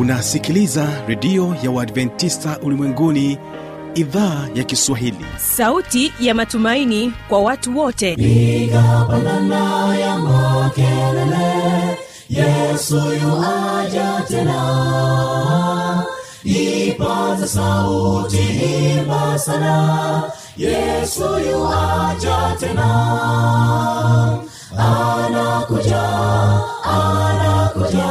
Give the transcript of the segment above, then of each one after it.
unasikiliza redio ya uadventista ulimwenguni idhaa ya kiswahili. Sauti ya matumaini kwa watu wote. Igapanana ya makelele yesu yuaja tena. Ipaza sauti himba sana yesu yuaja tena. Anakuja anakuja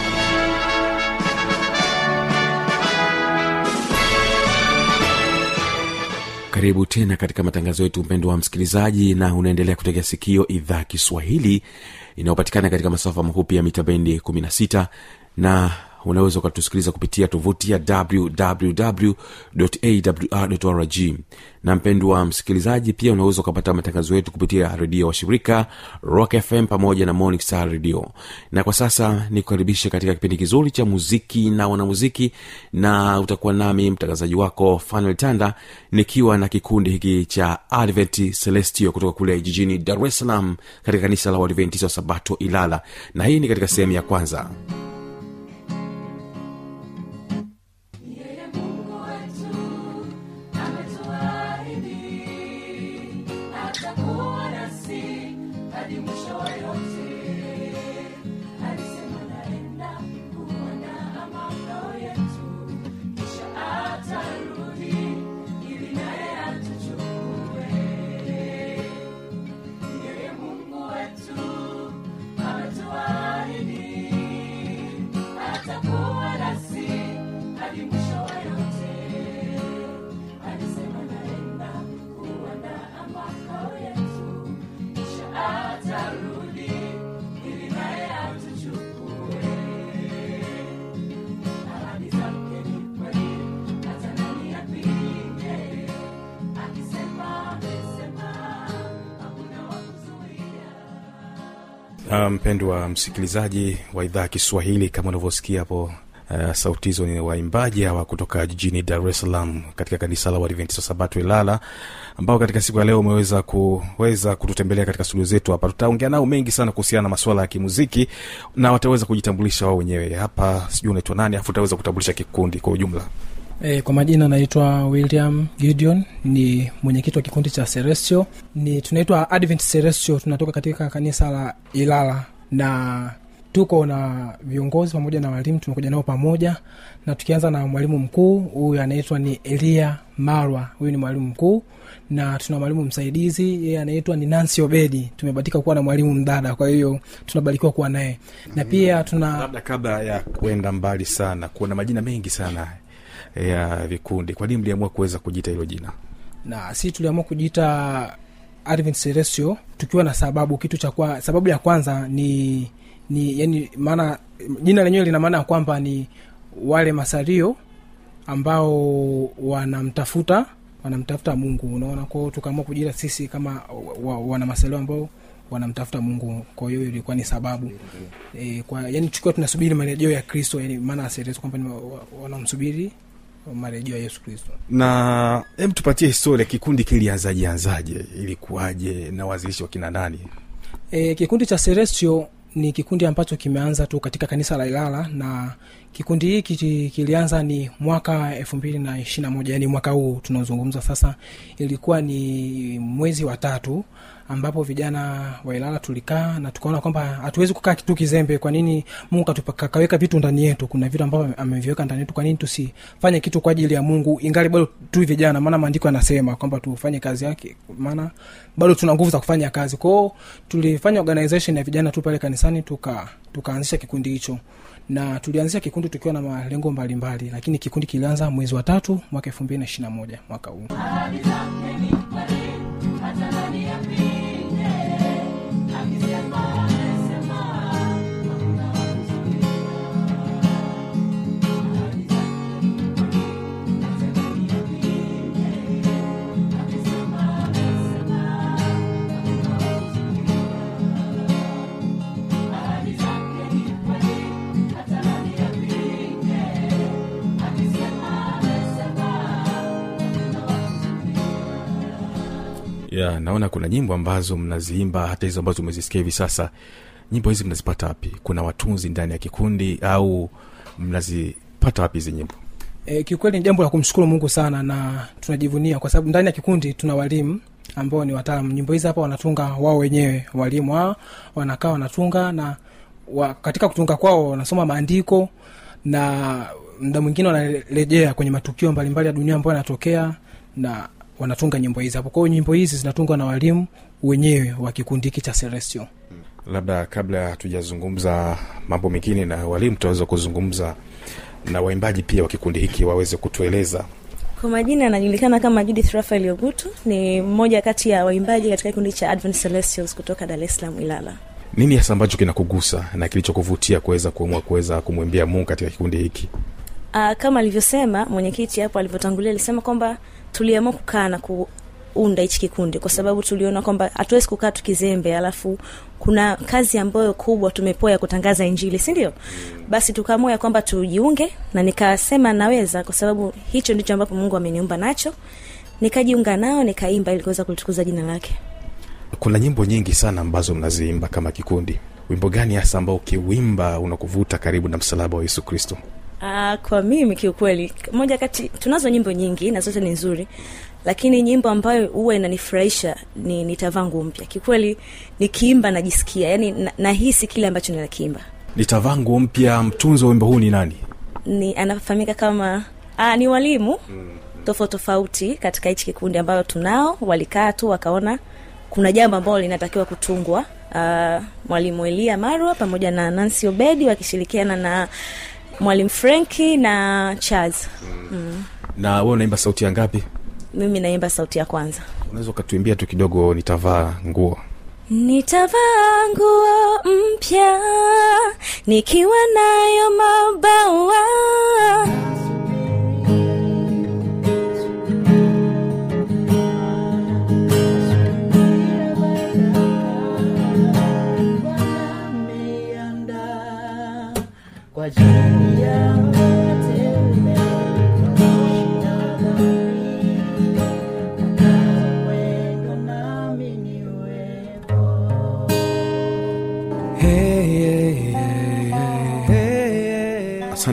karibu tena katika matangazo yetu mpendo wa msikilizaji na unaendelea kutegea sikio idhaa kiswahili inayopatikana katika masafa mafupi ya mita bendi 16 na unaweza ukatusikiliza kupitia tovuti ya wwwawrrg na mpendo wa msikilizaji pia unaweza ukapata matangazo yetu kupitia redio wa shirika rock fm pamoja na morning star radio. Na kwa sasa nikukaribishe katika kipindi kizuri cha muziki na wanamuziki na utakuwa nami mtangazaji wako fanuel tanda nikiwa na kikundi hiki cha advent celestio kutoka kule jijini dar es salaam katika kanisa la uadventista wa sabato ilala. Na hii ni katika sehemu ya kwanza Ah, mpendwa wa msikilizaji wa idhaa ya kiswahili kama unavyosikia hapo Uh, sauti hizo ni waimbaji hawa kutoka jijini dar es salaam katika kanisa la uadventista sabato ilala ambao katika siku ya leo umeweza kuweza kututembelea katika studio zetu hapa. Tutaongea nao mengi sana kuhusiana na masuala ya kimuziki na wataweza kujitambulisha wao wenyewe. Hapa sijui unaitwa nani afu utaweza kutambulisha kikundi kwa ujumla E, kwa majina naitwa william gideon ni mwenyekiti wa kikundi cha celestio ni tunaitwa advent celestio tunatoka katika kanisa la ilala. Na tuko na viongozi pamoja na walimu tumekuja nao pamoja. Na tukianza na mwalimu mkuu huyu anaitwa ni elia marwa. Huyu ni mwalimu mkuu. Na tuna mwalimu msaidizi yeye anaitwa ni nancy obedi. Tumebatika kuwa na mwalimu mdada kwa hiyo tunabarikiwa kuwa naye. Na pia tuna labda kabla ya kuenda mbali sana kuna majina mengi sana ya vikundi. Kwa nini mliamua kuweza kujiita hilo jina? Na si tuliamua kujiita advent celestio tukiwa na sababu kitu cha kwa, sababu ya kwanza ni ni yani maana jina lenyewe lina maana ya kwamba ni wale masario ambao wanamtafuta wanamtafuta mungu. Unaona kwao tukaamua kujiita sisi kama wa, wa, wana masario ambao wanamtafuta mungu. Kwa hiyo ilikuwa ni sababu. E, kwa yani tukiwa tunasubiri marejeo ya kristo yani maana kwamba wanamsubiri marejeo ya yesu kristo na hem tupatie historia kikundi kilianzaje anzaje ilikuwaje na wazilishi wakina nani E, kikundi cha serestio ni kikundi ambacho kimeanza tu katika kanisa la Ilala na kikundi hiki kilianza ni mwaka elfu mbili na ishiri na moja yani mwaka huu tunaozungumza sasa. Ilikuwa ni mwezi wa tatu ambapo vijana wa Ilala tulikaa na tukaona kwamba hatuwezi kukaa kitu kizembe. Kwa nini Mungu kakaweka vitu ndani yetu? Kuna vitu ambavyo ameviweka ndani yetu, kwa nini tusifanye kitu kwa ajili ya Mungu ingali bado tu vijana? Maana maandiko yanasema kwamba tufanye kazi yake, maana bado tuna nguvu za kufanya kazi kwao. Tulifanya organization ya vijana tu pale kanisani, tuka tukaanzisha kikundi hicho na tulianzisha kikundi tukiwa na malengo mbalimbali, lakini kikundi kilianza mwezi wa tatu mwaka elfu mbili na ishiri na moja mwaka huu. Ya naona kuna nyimbo ambazo mnaziimba hata hizo ambazo umezisikia hivi sasa nyimbo hizi mnazipata wapi? Kuna watunzi ndani ya kikundi au mnazipata wapi hizi nyimbo? E, kiukweli ni jambo la kumshukuru mungu sana na tunajivunia kwa sababu ndani ya kikundi tuna walimu ambao ni wataalam nyimbo hizi hapa wanatunga wao wenyewe walimu wao wanakaa wanatunga na wa, katika kutunga kwao wanasoma maandiko na mda mwingine wanarejea kwenye matukio mbalimbali ya dunia ambayo yanatokea na wanatunga nyimbo hizi. Hapo kwao nyimbo hizi zinatungwa na walimu wenyewe wa kikundi hiki cha celestio labda kabla hatujazungumza mambo mengine na walimu tutaweza kuzungumza na waimbaji pia wa kikundi hiki waweze kutueleza. Kwa majina anajulikana kama judith rafael ogutu ni mmoja kati ya waimbaji katika kikundi cha advent celestials kutoka dar es salaam ilala. Nini hasa ambacho kinakugusa na kilichokuvutia kuweza kuamua kuweza kumwimbia mungu katika kikundi hiki uh, kama alivyosema mwenyekiti hapo alivyotangulia alisema kwamba tuliamua kukaa na kuunda hichi kikundi kwa sababu tuliona kwamba hatuwezi kukaa tukizembe alafu kuna kazi ambayo kubwa tumepoa ya kutangaza injili si ndio? Basi tukaamua ya kwamba tujiunge na nikasema naweza kwa sababu hicho ndicho ambapo mungu ameniumba nacho. Nikajiunga nao nikaimba ili kuweza kulitukuza jina lake. Kuna nyimbo nyingi sana ambazo mnaziimba kama kikundi. Wimbo gani hasa ambao ukiwimba unakuvuta karibu na msalaba wa yesu kristo Uh, kwa mimi kiukweli moja kati tunazo nyimbo nyingi na zote ni nzuri lakini nyimbo ambayo huwa inanifurahisha ni nitavaa nguo mpya. Kiukweli nikiimba najisikia yani na, nahisi kile ambacho ninakiimba. Nitavaa nguo mpya mtunzi wa wimbo huu ni nani? Ni anafahamika kama aa, ni walimu tofauti tofauti katika hichi kikundi ambayo tunao. Walikaa tu wakaona kuna jambo ambalo linatakiwa kutungwa. Uh, mwalimu elia marwa pamoja na nancy obedi wakishirikiana na mwalimu frenki na Chaz. mm. na we unaimba sauti ya ngapi mimi naimba sauti ya kwanza unaweza ukatuimbia tu kidogo nitavaa nguo nitavaa nguo mpya nikiwa nayo mabawa kwa ajili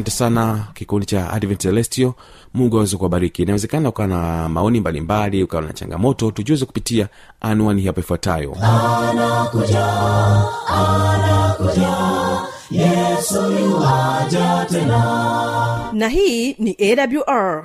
asante sana kikundi cha advent celestio mungu aweze kuwabariki. Inawezekana ukawa na maoni mbalimbali ukawa na changamoto tujuze kupitia anwani hapa ifuatayo. Yuwaja tena. Na hii ni awr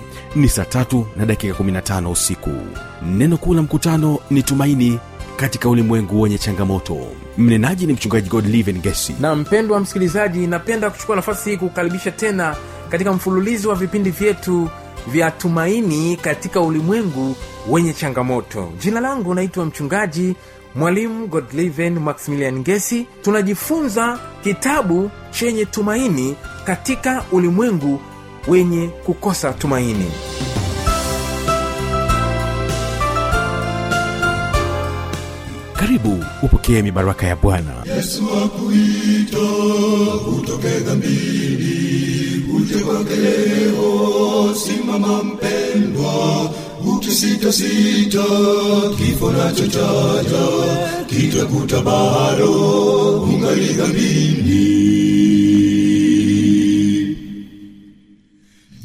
ni saa tatu na dakika 15 usiku. Neno kuu la mkutano ni tumaini katika ulimwengu wenye changamoto. Mnenaji ni mchungaji godliven gesi na mpendwa msikilizaji napenda kuchukua nafasi hii kukaribisha tena katika mfululizo wa vipindi vyetu vya tumaini katika ulimwengu wenye changamoto. Jina langu naitwa mchungaji mwalimu godliven maximilian ngesi tunajifunza kitabu chenye tumaini katika ulimwengu wenye kukosa tumaini. Karibu upokee mibaraka ya bwana. Yesu akuita utoke dhambini uje kwake leo simama mpendwa ukisitasita kifo nacho chaja kitakuta bado ungali dhambini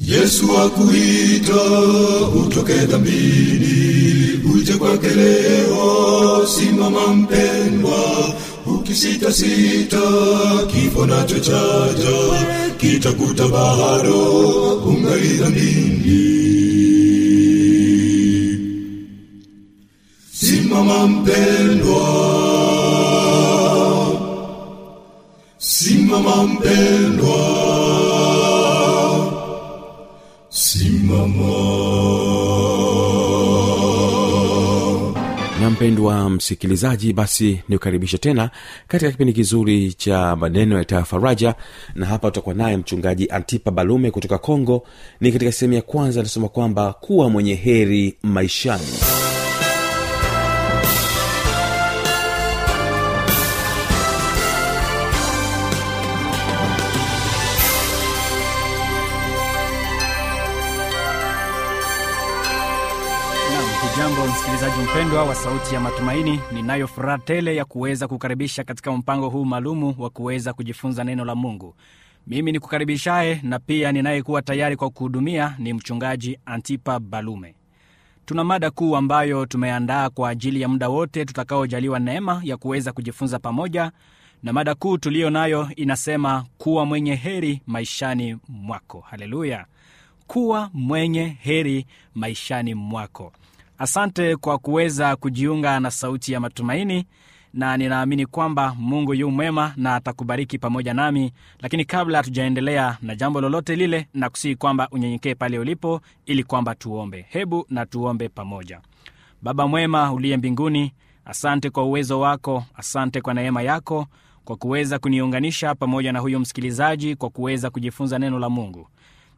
yesu akuita utoke dhambini uje kwake leo simama mpendwa ukisitasita kifo nacho chaja kitakuta bado ungali dhambini. Simama mpendwa simama mpendwa na mpendwa msikilizaji basi nikukaribisha tena katika kipindi kizuri cha maneno ya faraja na hapa tutakuwa naye mchungaji antipa balume kutoka kongo. Ni katika sehemu ya kwanza anasema kwamba kuwa mwenye heri maishani msikilizaji mpendwa wa sauti ya matumaini ninayo furaha tele ya kuweza kukaribisha katika mpango huu maalumu wa kuweza kujifunza neno la mungu. Mimi ni kukaribishaye na pia ninayekuwa tayari kwa kuhudumia ni mchungaji antipa balume. Tuna mada kuu ambayo tumeandaa kwa ajili ya muda wote tutakaojaliwa neema ya kuweza kujifunza pamoja na mada kuu tuliyo nayo inasema kuwa mwenye heri maishani mwako. Haleluya! Kuwa mwenye heri maishani mwako asante kwa kuweza kujiunga na sauti ya matumaini na ninaamini kwamba mungu yu mwema na atakubariki pamoja nami. Lakini kabla hatujaendelea na jambo lolote lile na kusihi kwamba unyenyekee pale ulipo ili kwamba tuombe. Hebu na tuombe pamoja. Baba mwema uliye mbinguni asante kwa uwezo wako asante kwa neema yako kwa kuweza kuniunganisha pamoja na huyu msikilizaji kwa kuweza kujifunza neno la mungu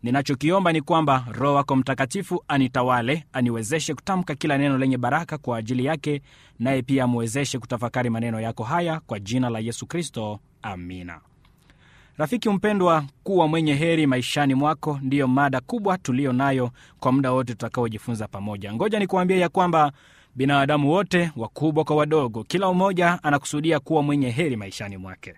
ninachokiomba ni kwamba roho wako mtakatifu anitawale aniwezeshe kutamka kila neno lenye baraka kwa ajili yake naye pia amwezeshe kutafakari maneno yako haya kwa jina la yesu kristo. Amina. Rafiki mpendwa kuwa mwenye heri maishani mwako ndiyo mada kubwa tuliyo nayo kwa muda wote tutakaojifunza pamoja. Ngoja nikuambie ya kwamba binadamu wote wakubwa kwa wadogo kila mmoja anakusudia kuwa mwenye heri maishani mwake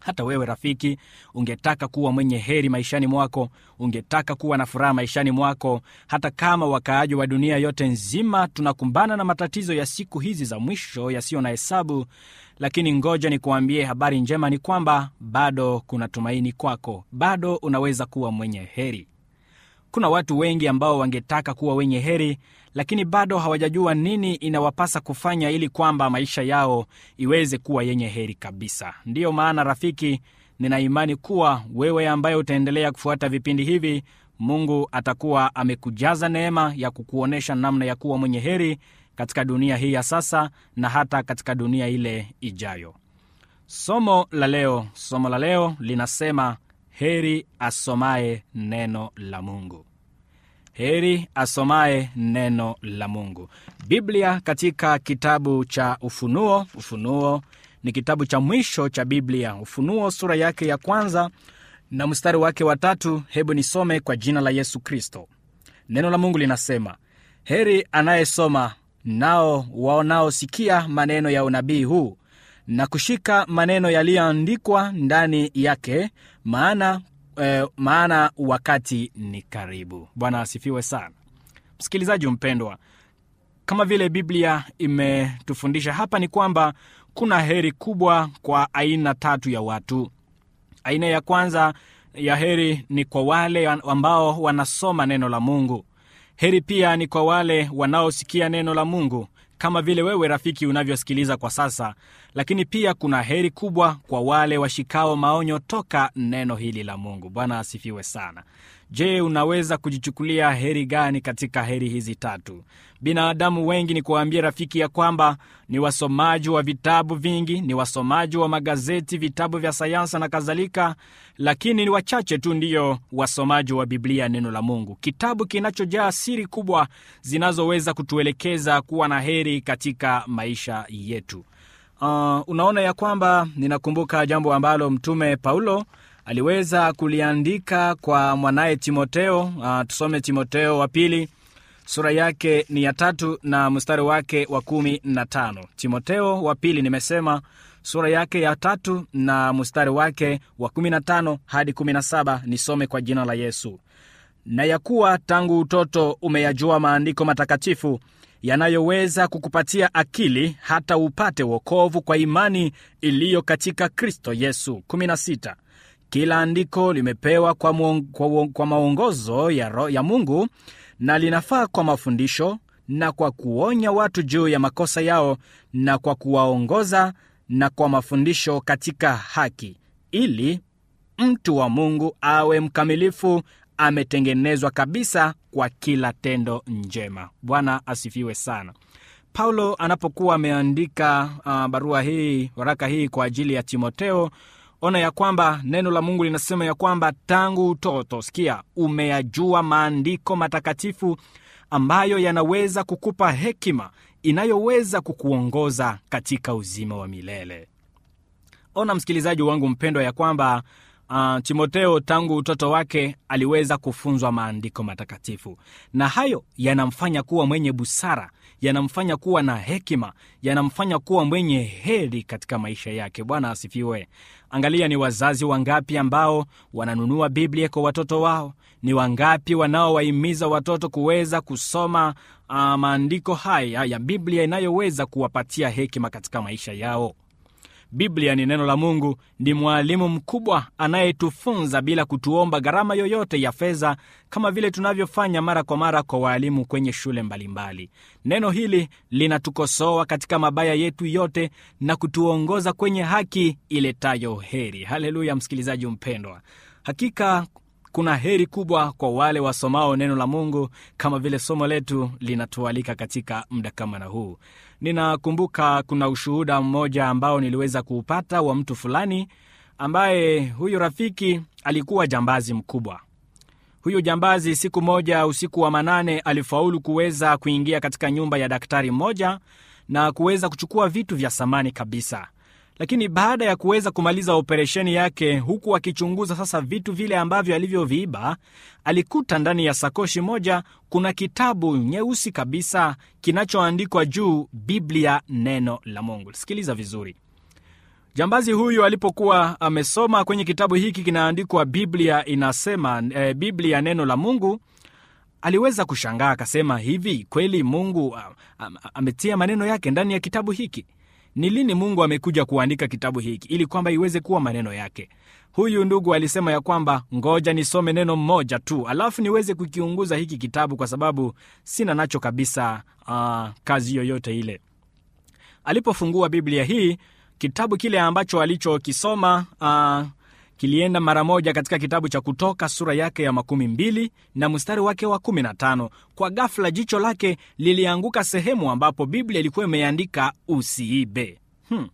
hata wewe rafiki ungetaka kuwa mwenye heri maishani mwako ungetaka kuwa na furaha maishani mwako. Hata kama wakaaji wa dunia yote nzima tunakumbana na matatizo ya siku hizi za mwisho yasiyo na hesabu lakini ngoja nikuambie habari njema ni kwamba bado kuna tumaini kwako. Bado unaweza kuwa mwenye heri kuna watu wengi ambao wangetaka kuwa wenye heri lakini bado hawajajua nini inawapasa kufanya ili kwamba maisha yao iweze kuwa yenye heri kabisa. Ndiyo maana rafiki nina imani kuwa wewe ambaye utaendelea kufuata vipindi hivi mungu atakuwa amekujaza neema ya kukuonyesha namna ya kuwa mwenye heri katika dunia hii ya sasa na hata katika dunia ile ijayo. Somo la leo somo la leo linasema heri asomaye neno la mungu. Heri asomaye neno la mungu. Biblia katika kitabu cha ufunuo. Ufunuo ni kitabu cha mwisho cha biblia. Ufunuo sura yake ya kwanza na mstari wake wa tatu. Hebu nisome kwa jina la yesu kristo. Neno la mungu linasema heri anayesoma nao waonaosikia maneno ya unabii huu na kushika maneno yaliyoandikwa ndani yake maana eh, maana wakati ni karibu. Bwana asifiwe sana. Msikilizaji mpendwa kama vile biblia imetufundisha hapa ni kwamba kuna heri kubwa kwa aina tatu ya watu. Aina ya kwanza ya heri ni kwa wale ambao wanasoma neno la mungu. Heri pia ni kwa wale wanaosikia neno la mungu kama vile wewe rafiki unavyosikiliza kwa sasa lakini pia kuna heri kubwa kwa wale washikao maonyo toka neno hili la mungu. Bwana asifiwe sana je unaweza kujichukulia heri gani katika heri hizi tatu? Binadamu wengi ni kuwaambia rafiki ya kwamba ni wasomaji wa vitabu vingi ni wasomaji wa magazeti vitabu vya sayansi na kadhalika lakini ni wachache tu ndiyo wasomaji wa biblia neno la mungu. Kitabu kinachojaa siri kubwa zinazoweza kutuelekeza kuwa na heri katika maisha yetu. Uh, unaona ya kwamba ninakumbuka jambo ambalo mtume paulo aliweza kuliandika kwa mwanaye timoteo uh, tusome timoteo wa pili sura yake ni ya tatu na mstari wake wa kumi na tano. Timoteo wa pili nimesema sura yake ya tatu na mstari wake wa kumi na tano hadi kumi na saba nisome kwa jina la yesu. Na ya kuwa tangu utoto umeyajua maandiko matakatifu yanayoweza kukupatia akili hata upate wokovu kwa imani iliyo katika kristo yesu. 16 kila andiko limepewa kwa, muong, kwa, kwa maongozo ya, ya mungu na linafaa kwa mafundisho na kwa kuonya watu juu ya makosa yao na kwa kuwaongoza na kwa mafundisho katika haki ili mtu wa mungu awe mkamilifu ametengenezwa kabisa kwa kila tendo njema. Bwana asifiwe sana. Paulo anapokuwa ameandika uh, barua hii waraka hii kwa ajili ya timoteo ona ya kwamba neno la mungu linasema ya kwamba tangu utoto sikia umeyajua maandiko matakatifu ambayo yanaweza kukupa hekima inayoweza kukuongoza katika uzima wa milele. Ona msikilizaji wangu mpendwa ya kwamba uh, timoteo tangu utoto wake aliweza kufunzwa maandiko matakatifu. Na hayo yanamfanya kuwa mwenye busara yanamfanya kuwa na hekima yanamfanya kuwa mwenye heri katika maisha yake. Bwana asifiwe. Angalia ni wazazi wangapi ambao wananunua biblia kwa watoto wao? Ni wangapi wanaowahimiza watoto kuweza kusoma uh, maandiko haya ya biblia inayoweza kuwapatia hekima katika maisha yao biblia ni neno la mungu ni mwalimu mkubwa anayetufunza bila kutuomba gharama yoyote ya fedha kama vile tunavyofanya mara kwa mara kwa waalimu kwenye shule mbalimbali. Neno hili linatukosoa katika mabaya yetu yote na kutuongoza kwenye haki iletayo heri. Haleluya msikilizaji mpendwa. Hakika kuna heri kubwa kwa wale wasomao neno la mungu kama vile somo letu linatualika katika muda kama na huu ninakumbuka kuna ushuhuda mmoja ambao niliweza kuupata wa mtu fulani ambaye huyu rafiki alikuwa jambazi mkubwa. Huyu jambazi siku moja usiku wa manane alifaulu kuweza kuingia katika nyumba ya daktari mmoja na kuweza kuchukua vitu vya samani kabisa lakini baada ya kuweza kumaliza operesheni yake huku akichunguza sasa vitu vile ambavyo alivyoviiba alikuta ndani ya sakoshi moja kuna kitabu nyeusi kabisa kinachoandikwa juu biblia neno la mungu. Sikiliza vizuri. Jambazi huyu alipokuwa amesoma kwenye kitabu hiki kinaandikwa biblia inasema e, biblia neno la mungu aliweza kushangaa akasema hivi kweli mungu a- a- ametia maneno yake ndani ya kitabu hiki ni lini mungu amekuja kuandika kitabu hiki ili kwamba iweze kuwa maneno yake? Huyu ndugu alisema ya kwamba ngoja nisome neno mmoja tu alafu niweze kukiunguza hiki kitabu kwa sababu sina nacho kabisa uh, kazi yoyote ile. Alipofungua biblia hii kitabu kile ambacho alichokisoma uh, kilienda mara moja katika kitabu cha kutoka sura yake ya makumi mbili na mstari wake wa kumi na tano. Kwa ghafla jicho lake lilianguka sehemu ambapo biblia ilikuwa imeandika usiibe. Hmm.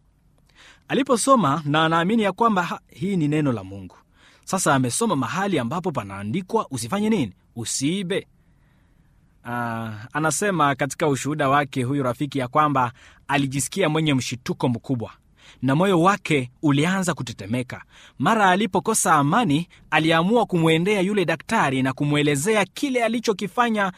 aliposoma na anaamini ya kwamba hii ni neno la mungu. Sasa amesoma mahali ambapo panaandikwa usifanye nini? Usiibe. Uh, anasema katika ushuhuda wake huyu rafiki ya kwamba alijisikia mwenye mshituko mkubwa na moyo wake ulianza kutetemeka. Mara alipokosa amani aliamua kumwendea yule daktari na kumwelezea kile alichokifanya.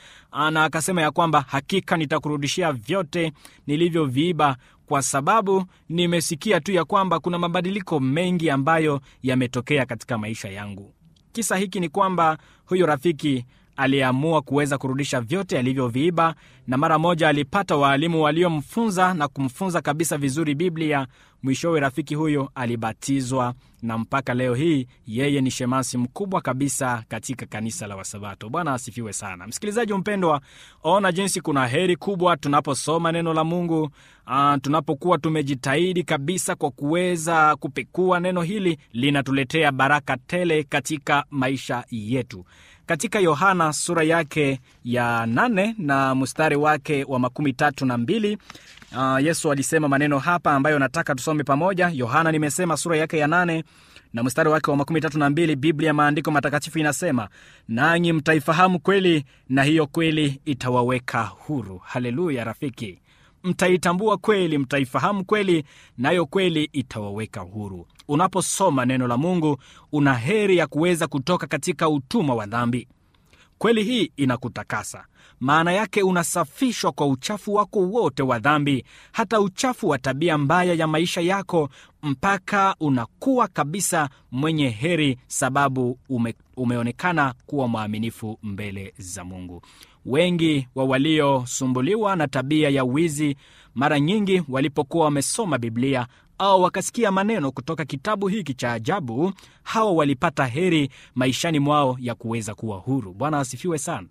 Na akasema ya kwamba hakika nitakurudishia vyote nilivyoviiba kwa sababu nimesikia tu ya kwamba kuna mabadiliko mengi ambayo yametokea katika maisha yangu. Kisa hiki ni kwamba huyu rafiki aliamua kuweza kurudisha vyote alivyoviiba na mara moja alipata waalimu waliomfunza na kumfunza kabisa vizuri biblia. Mwishowe rafiki huyo alibatizwa na mpaka leo hii yeye ni shemasi mkubwa kabisa katika kanisa la wasabato. Bwana asifiwe sana. Msikilizaji mpendwa ona jinsi kuna heri kubwa tunaposoma neno la mungu. Uh, tunapokuwa tumejitahidi kabisa kwa kuweza kupekua neno hili linatuletea baraka tele katika maisha yetu katika yohana sura yake ya nane na mstari wake wa makumi tatu na mbili uh, yesu alisema maneno hapa ambayo nataka tusome pamoja. Yohana nimesema sura yake ya nane na mstari wake wa makumi tatu na mbili biblia maandiko matakatifu inasema nanyi mtaifahamu kweli na hiyo kweli itawaweka huru. Haleluya rafiki mtaitambua kweli mtaifahamu kweli nayo kweli itawaweka huru. Unaposoma neno la mungu una heri ya kuweza kutoka katika utumwa wa dhambi. Kweli hii inakutakasa maana yake unasafishwa kwa uchafu wako wote wa dhambi hata uchafu wa tabia mbaya ya maisha yako mpaka unakuwa kabisa mwenye heri sababu ume, umeonekana kuwa mwaminifu mbele za mungu. Wengi wa waliosumbuliwa na tabia ya wizi mara nyingi walipokuwa wamesoma biblia au wakasikia maneno kutoka kitabu hiki cha ajabu hawa walipata heri maishani mwao ya kuweza kuwa huru. Bwana asifiwe sana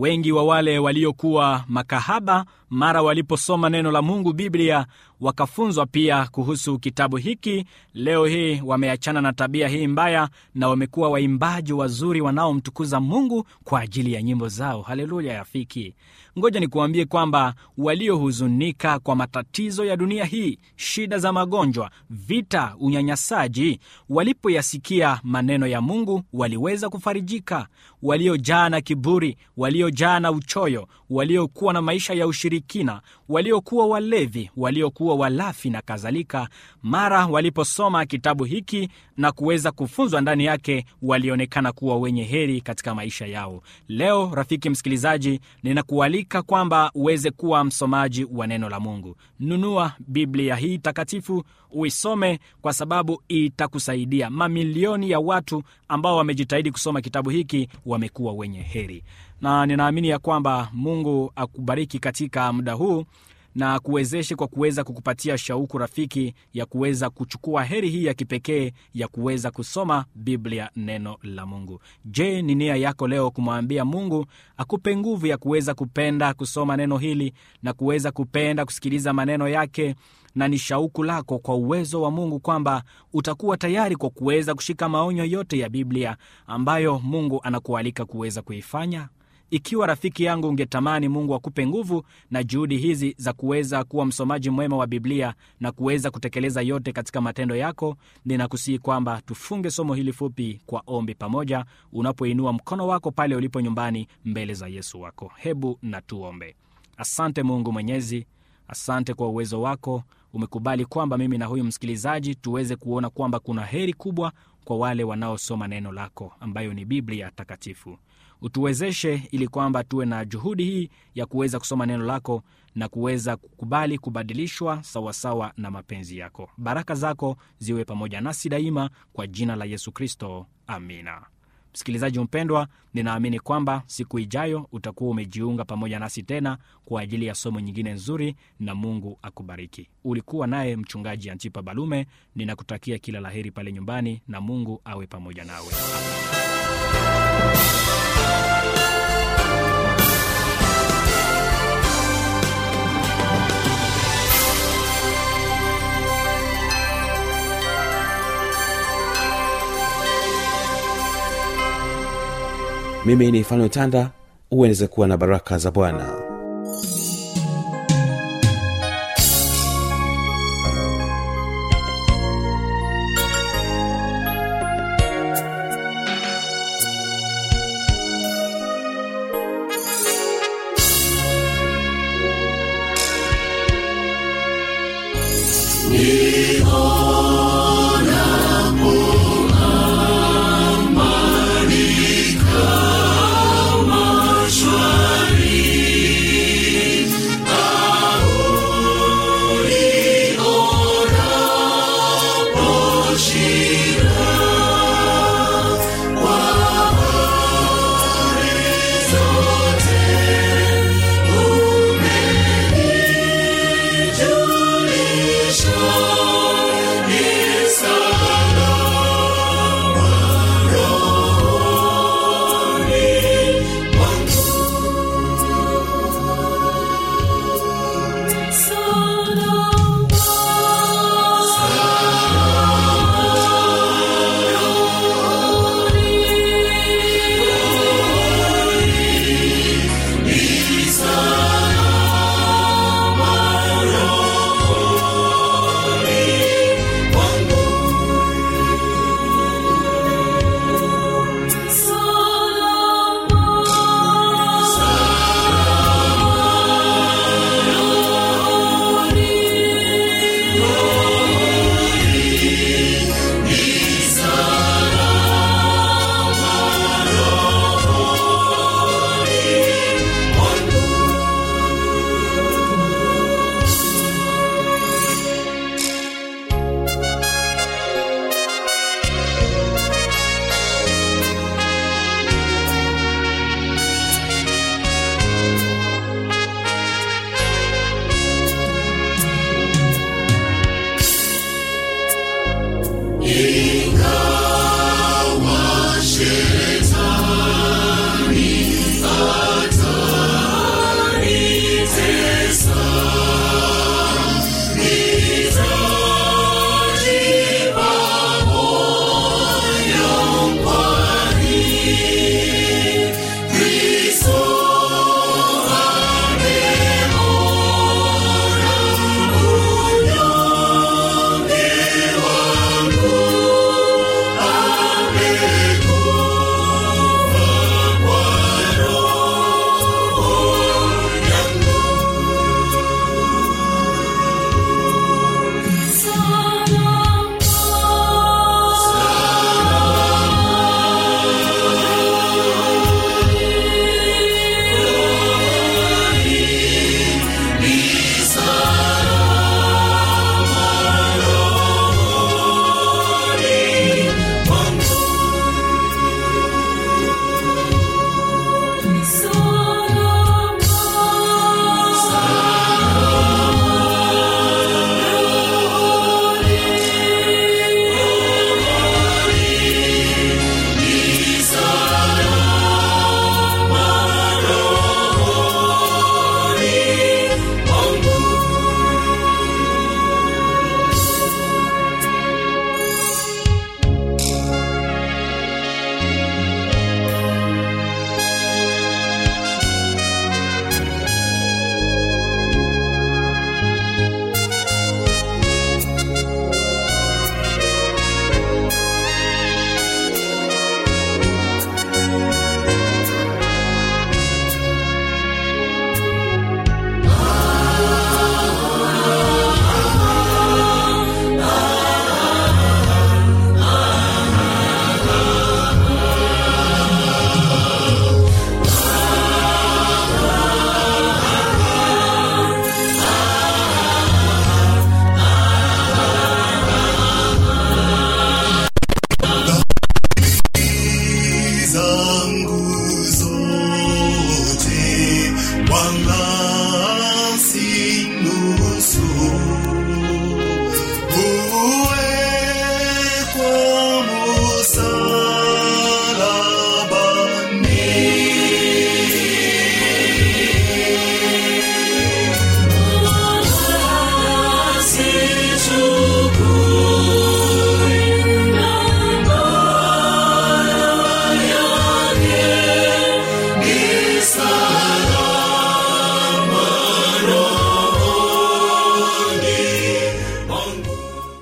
wengi wa wale waliokuwa makahaba mara waliposoma neno la mungu biblia wakafunzwa pia kuhusu kitabu hiki. Leo hii wameachana na tabia hii mbaya na wamekuwa waimbaji wazuri wanaomtukuza mungu kwa ajili ya nyimbo zao. Haleluya rafiki. Ngoja nikuambie kwamba waliohuzunika kwa matatizo ya dunia hii shida za magonjwa vita unyanyasaji walipoyasikia maneno ya mungu waliweza kufarijika. Waliojaa na kiburi waliojaa na uchoyo waliokuwa na maisha ya ushirikina waliokuwa walevi waliokuwa walafi na kadhalika mara waliposoma kitabu hiki na kuweza kufunzwa ndani yake walionekana kuwa wenye heri katika maisha yao. Leo rafiki msikilizaji ninakualika kwamba uweze kuwa msomaji wa neno la mungu. Nunua biblia hii takatifu uisome kwa sababu itakusaidia. Mamilioni ya watu ambao wamejitahidi kusoma kitabu hiki wamekuwa wenye heri na ninaamini ya kwamba mungu akubariki katika muda huu na kuwezeshe kwa kuweza kukupatia shauku rafiki ya kuweza kuchukua heri hii ya kipekee ya kuweza kusoma biblia neno la mungu. Je ni nia yako leo kumwambia mungu akupe nguvu ya kuweza kupenda kusoma neno hili na kuweza kupenda kusikiliza maneno yake? Na ni shauku lako kwa uwezo wa mungu kwamba utakuwa tayari kwa kuweza kushika maonyo yote ya biblia ambayo mungu anakualika kuweza kuifanya ikiwa rafiki yangu ungetamani mungu akupe nguvu na juhudi hizi za kuweza kuwa msomaji mwema wa biblia na kuweza kutekeleza yote katika matendo yako ninakusihi kwamba tufunge somo hili fupi kwa ombi pamoja unapoinua mkono wako pale ulipo nyumbani mbele za yesu wako. Hebu na tuombe. Asante mungu mwenyezi asante kwa uwezo wako. Umekubali kwamba mimi na huyu msikilizaji tuweze kuona kwamba kuna heri kubwa kwa wale wanaosoma neno lako ambayo ni biblia takatifu utuwezeshe ili kwamba tuwe na juhudi hii ya kuweza kusoma neno lako na kuweza kukubali kubadilishwa sawasawa na mapenzi yako. Baraka zako ziwe pamoja nasi daima kwa jina la yesu kristo. Amina. Msikilizaji mpendwa ninaamini kwamba siku ijayo utakuwa umejiunga pamoja nasi tena kwa ajili ya somo nyingine nzuri na mungu akubariki. Ulikuwa naye mchungaji antipa balume ninakutakia kila la heri pale nyumbani na mungu awe pamoja nawe mimi ni mfano tanda ueneze kuwa na baraka za bwana